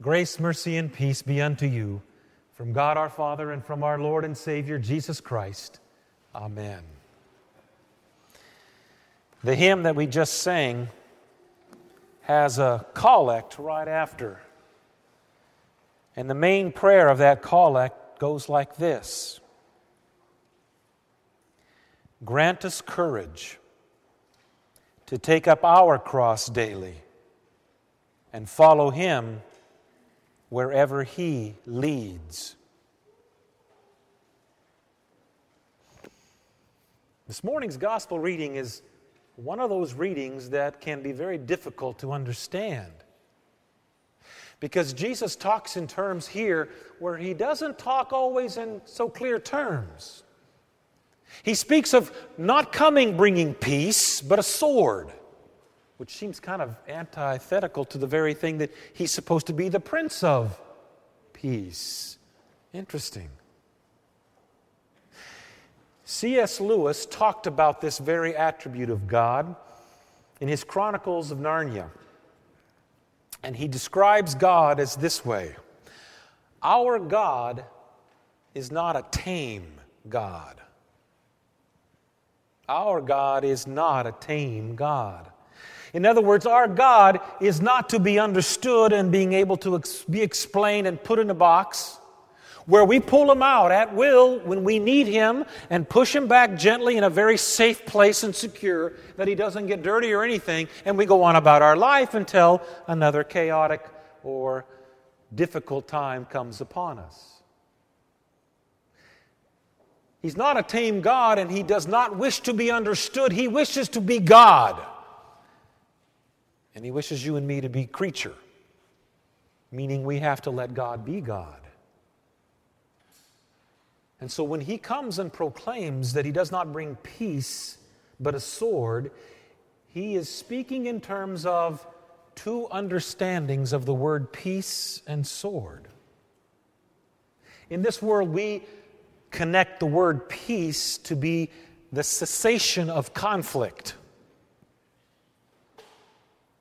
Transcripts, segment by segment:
Grace, mercy, and peace be unto you from God our Father and from our Lord and Savior Jesus Christ. Amen. The hymn that we just sang has a collect right after. And the main prayer of that collect goes like this Grant us courage to take up our cross daily and follow Him wherever He leads. This morning's gospel reading is one of those readings that can be very difficult to understand. Because Jesus talks in terms here where he doesn't talk always in so clear terms. He speaks of not coming bringing peace, but a sword which seems kind of antithetical to the very thing that he's supposed to be the Prince of Peace. Interesting. C.S. Lewis talked about this very attribute of God in his Chronicles of Narnia. And he describes God as this way Our God is not a tame God. Our God is not a tame God. In other words, our God is not to be understood and being able to ex- be explained and put in a box where we pull him out at will when we need him and push him back gently in a very safe place and secure that he doesn't get dirty or anything, and we go on about our life until another chaotic or difficult time comes upon us. He's not a tame God and he does not wish to be understood. He wishes to be God. And He wishes you and me to be creature, meaning we have to let God be God. And so when He comes and proclaims that He does not bring peace but a sword, He is speaking in terms of two understandings of the word peace and sword. In this world, we connect the word peace to be the cessation of conflict.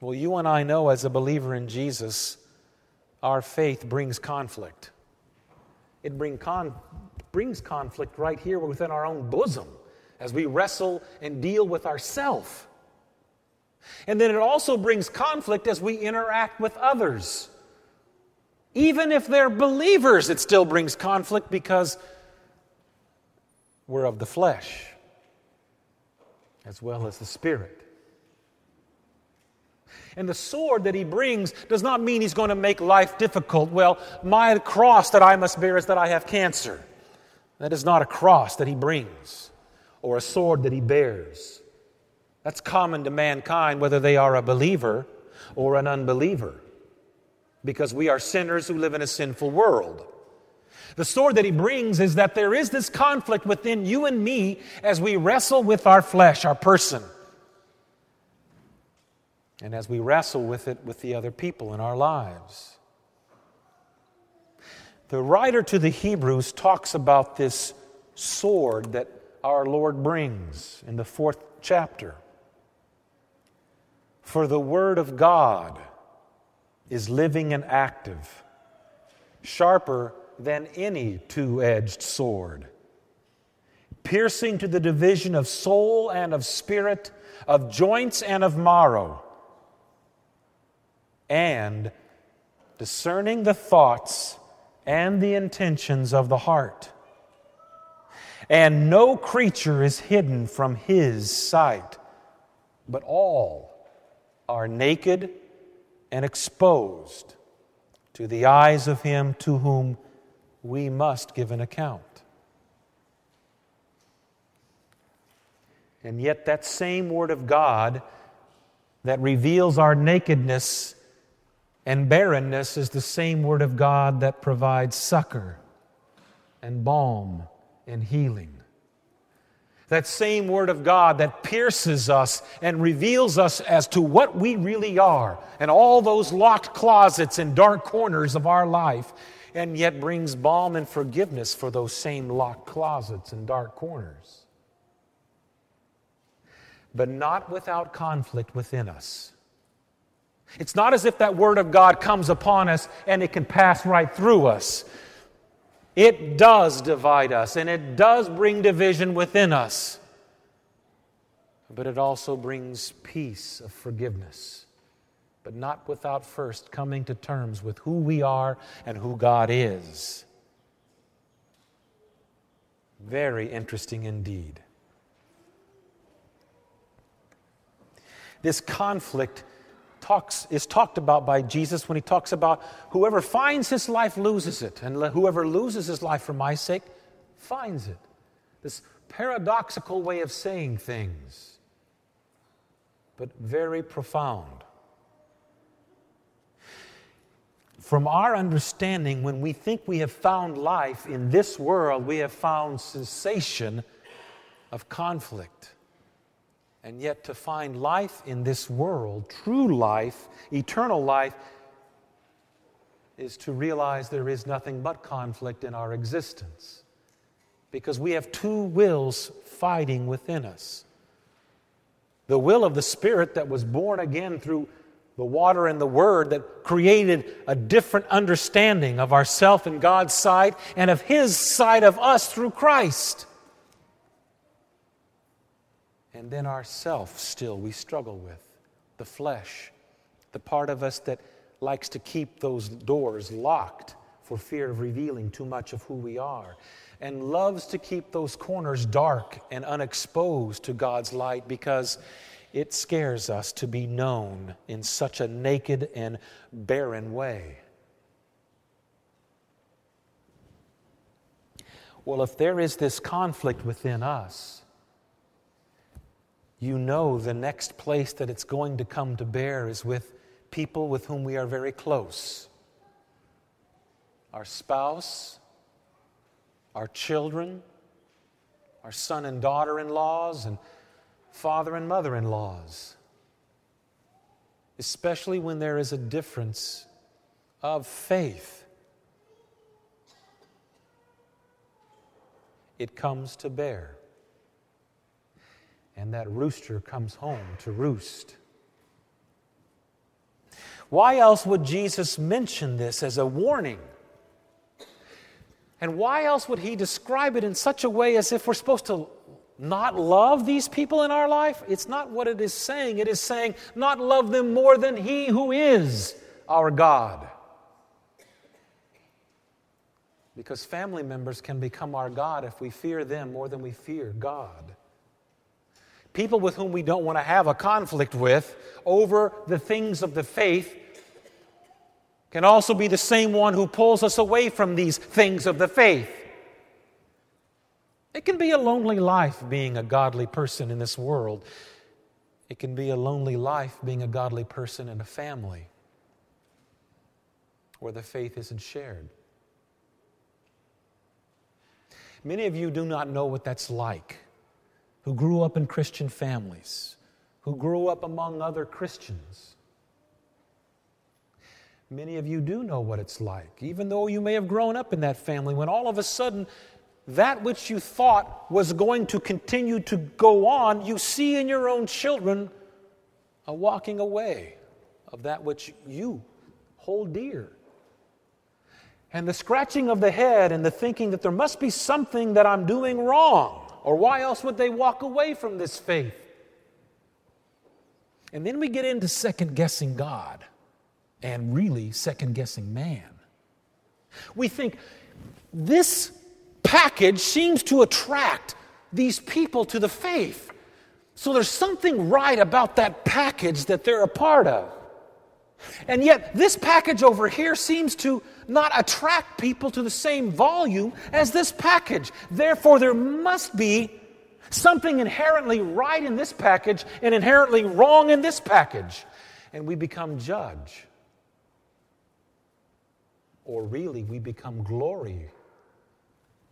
Well, you and I know as a believer in Jesus, our faith brings conflict. It bring con- brings conflict right here within our own bosom as we wrestle and deal with ourself. And then it also brings conflict as we interact with others. Even if they're believers, it still brings conflict because we're of the flesh as well as the spirit. And the sword that he brings does not mean he's going to make life difficult. Well, my cross that I must bear is that I have cancer. That is not a cross that he brings or a sword that he bears. That's common to mankind, whether they are a believer or an unbeliever, because we are sinners who live in a sinful world. The sword that he brings is that there is this conflict within you and me as we wrestle with our flesh, our person and as we wrestle with it with the other people in our lives. The writer to the Hebrews talks about this sword that our Lord brings in the fourth chapter. For the Word of God is living and active, sharper than any two edged sword, piercing to the division of soul and of spirit, of joints and of marrow and discerning the thoughts and the intentions of the heart. And no creature is hidden from his sight, but all are naked and exposed to the eyes of him to whom we must give an account. And yet, that same Word of God that reveals our nakedness and barrenness is the same Word of God that provides succor and balm and healing. That same Word of God that pierces us and reveals us as to what we really are and all those locked closets and dark corners of our life, and yet brings balm and forgiveness for those same locked closets and dark corners. But not without conflict within us. It's not as if that Word of God comes upon us and it can pass right through us. It does divide us and it does bring division within us. But it also brings peace of forgiveness. But not without first coming to terms with who we are and who God is. Very interesting indeed. This conflict talks, is talked about by Jesus when he talks about whoever finds his life loses it, and whoever loses his life for my sake finds it. This paradoxical way of saying things, but very profound. From our understanding, when we think we have found life in this world, we have found cessation of conflict. And yet, to find life in this world, true life, eternal life, is to realize there is nothing but conflict in our existence. Because we have two wills fighting within us the will of the Spirit that was born again through the water and the Word that created a different understanding of ourself in God's sight and of His side of us through Christ and then ourself still we struggle with the flesh, the part of us that likes to keep those doors locked for fear of revealing too much of who we are, and loves to keep those corners dark and unexposed to God's light because it scares us to be known in such a naked and barren way. Well, if there is this conflict within us, you know the next place that it's going to come to bear is with people with whom we are very close our spouse, our children, our son and daughter in laws, and father and mother in laws. Especially when there is a difference of faith. It comes to bear and that rooster comes home to roost. Why else would Jesus mention this as a warning? And why else would he describe it in such a way as if we're supposed to not love these people in our life? It's not what it is saying. It is saying not love them more than he who is our God. Because family members can become our God if we fear them more than we fear God people with whom we don't want to have a conflict with over the things of the faith can also be the same one who pulls us away from these things of the faith. It can be a lonely life being a godly person in this world. It can be a lonely life being a godly person in a family where the faith isn't shared. Many of you do not know what that's like who grew up in Christian families, who grew up among other Christians. Many of you do know what it's like, even though you may have grown up in that family, when all of a sudden that which you thought was going to continue to go on, you see in your own children a walking away of that which you hold dear. And the scratching of the head and the thinking that there must be something that I'm doing wrong. Or why else would they walk away from this faith? And then we get into second guessing God and really second guessing man. We think this package seems to attract these people to the faith. So there's something right about that package that they're a part of. And yet, this package over here seems to not attract people to the same volume as this package. Therefore, there must be something inherently right in this package and inherently wrong in this package. And we become judge. Or really, we become glory,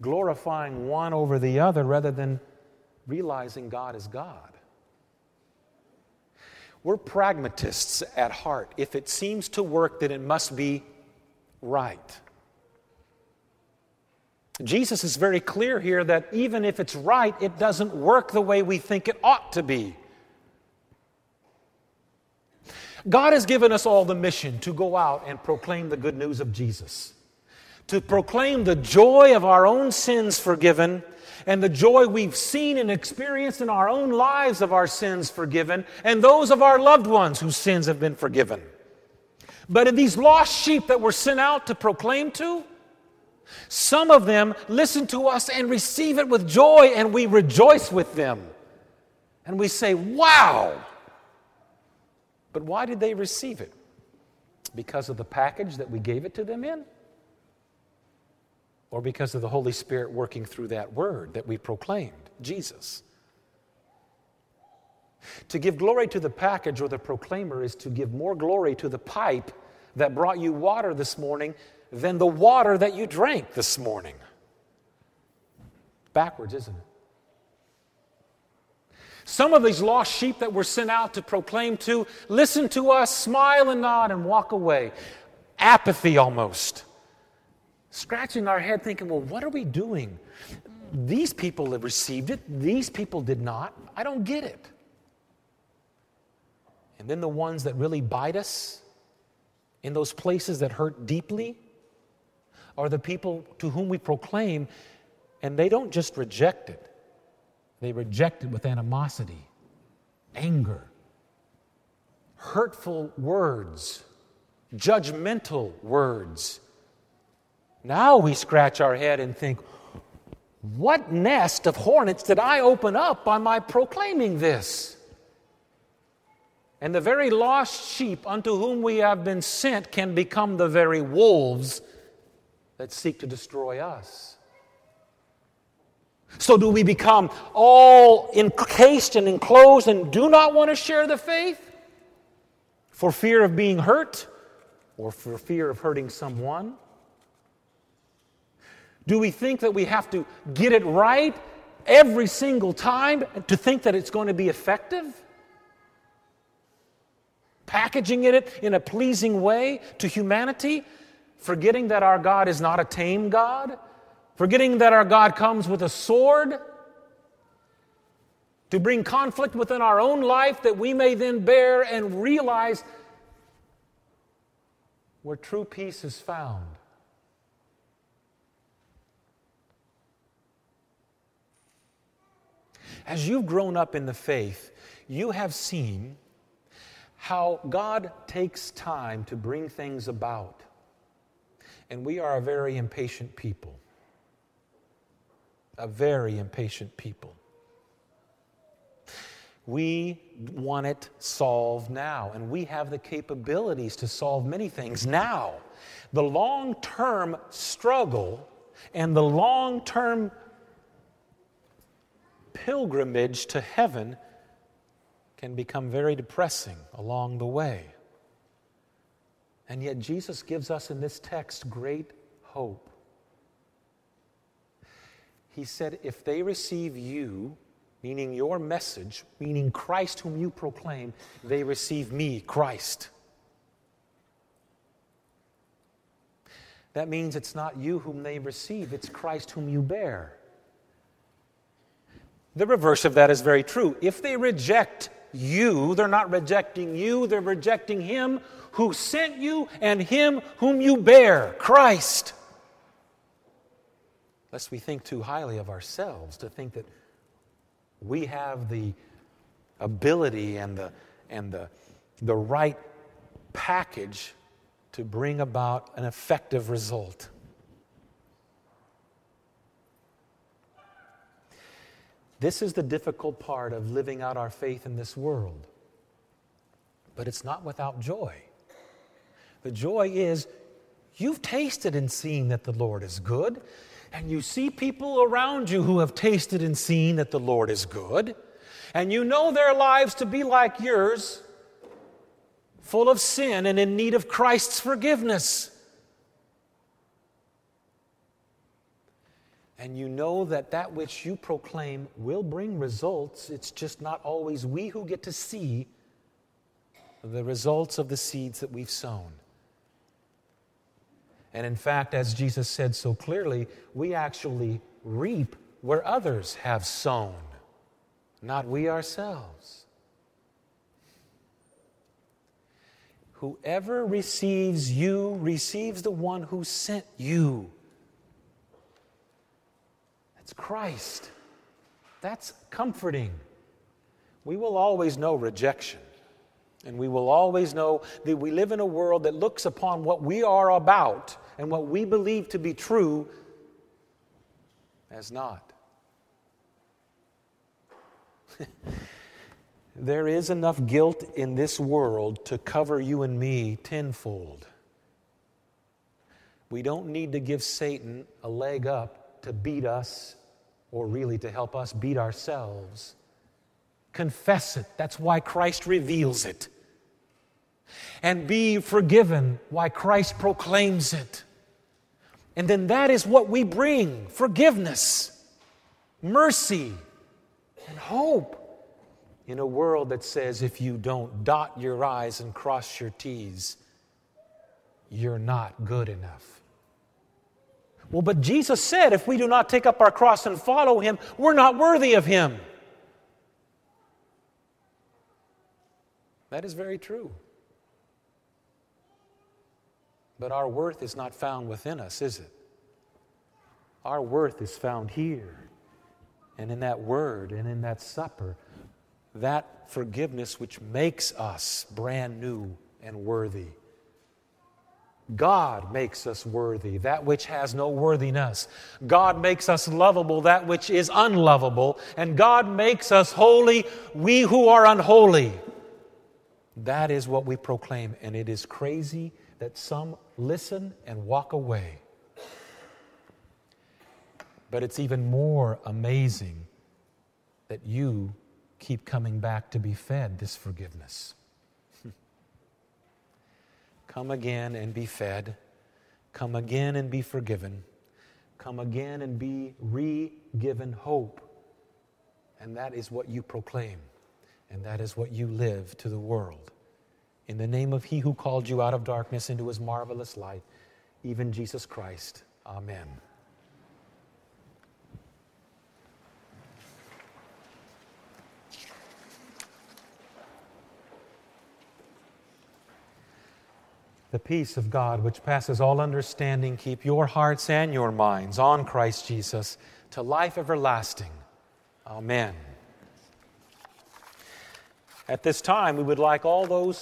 glorifying one over the other rather than realizing God is God. We're pragmatists at heart. If it seems to work, then it must be right. Jesus is very clear here that even if it's right, it doesn't work the way we think it ought to be. God has given us all the mission to go out and proclaim the good news of Jesus, to proclaim the joy of our own sins forgiven and the joy we've seen and experienced in our own lives of our sins forgiven and those of our loved ones whose sins have been forgiven. But in these lost sheep that we're sent out to proclaim to, some of them listen to us and receive it with joy, and we rejoice with them. And we say, Wow! But why did they receive it? Because of the package that we gave it to them in? Or because of the Holy Spirit working through that word that we proclaimed, Jesus? To give glory to the package or the proclaimer is to give more glory to the pipe that brought you water this morning than the water that you drank this morning. Backwards, isn't it? Some of these lost sheep that were sent out to proclaim to listen to us, smile and nod, and walk away. Apathy almost. Scratching our head, thinking, well, what are we doing? These people have received it, these people did not. I don't get it. And then the ones that really bite us in those places that hurt deeply are the people to whom we proclaim, and they don't just reject it they reject it with animosity, anger, hurtful words, judgmental words. Now we scratch our head and think, what nest of hornets did I open up by my proclaiming this? And the very lost sheep unto whom we have been sent can become the very wolves that seek to destroy us. So, do we become all encased and enclosed and do not want to share the faith for fear of being hurt or for fear of hurting someone? Do we think that we have to get it right every single time to think that it's going to be effective? Packaging it in a pleasing way to humanity, forgetting that our God is not a tame God, forgetting that our God comes with a sword to bring conflict within our own life that we may then bear and realize where true peace is found. As you've grown up in the faith, you have seen how God takes time to bring things about. And we are a very impatient people a very impatient people. We want it solved now, and we have the capabilities to solve many things now. The long term struggle and the long term pilgrimage to heaven can become very depressing along the way. And yet, Jesus gives us in this text great hope. He said, If they receive you, meaning your message, meaning Christ whom you proclaim, they receive me, Christ. That means it's not you whom they receive, it's Christ whom you bear. The reverse of that is very true. If they reject you, they're not rejecting you, they're rejecting Him who sent you and Him whom you bear, Christ lest we think too highly of ourselves, to think that we have the ability and the, and the, the right package to bring about an effective result. This is the difficult part of living out our faith in this world. But it's not without joy. The joy is you've tasted and seen that the Lord is good and you see people around you who have tasted and seen that the Lord is good, and you know their lives to be like yours, full of sin and in need of Christ's forgiveness. And you know that that which you proclaim will bring results. It's just not always we who get to see the results of the seeds that we've sown. And in fact, as Jesus said so clearly, we actually reap where others have sown, not we ourselves. Whoever receives you receives the one who sent you. That's Christ. That's comforting. We will always know rejection. And we will always know that we live in a world that looks upon what we are about and what we believe to be true as not. there is enough guilt in this world to cover you and me tenfold. We don't need to give Satan a leg up to beat us or really to help us beat ourselves. Confess it. That's why Christ reveals it. And be forgiven. Why Christ proclaims it. And then that is what we bring forgiveness, mercy, and hope in a world that says if you don't dot your I's and cross your T's, you're not good enough. Well, but Jesus said if we do not take up our cross and follow Him, we're not worthy of Him. That is very true. But our worth is not found within us, is it? Our worth is found here and in that word and in that supper. That forgiveness which makes us brand new and worthy. God makes us worthy, that which has no worthiness. God makes us lovable, that which is unlovable. And God makes us holy, we who are unholy. That is what we proclaim, and it is crazy that some listen and walk away. But it's even more amazing that you keep coming back to be fed this forgiveness. Come again and be fed. Come again and be forgiven. Come again and be re given hope. And that is what you proclaim. And that is what you live to the world. In the name of He who called you out of darkness into His marvelous light, even Jesus Christ. Amen. The peace of God, which passes all understanding, keep your hearts and your minds on Christ Jesus to life everlasting. Amen. At this time, we would like all those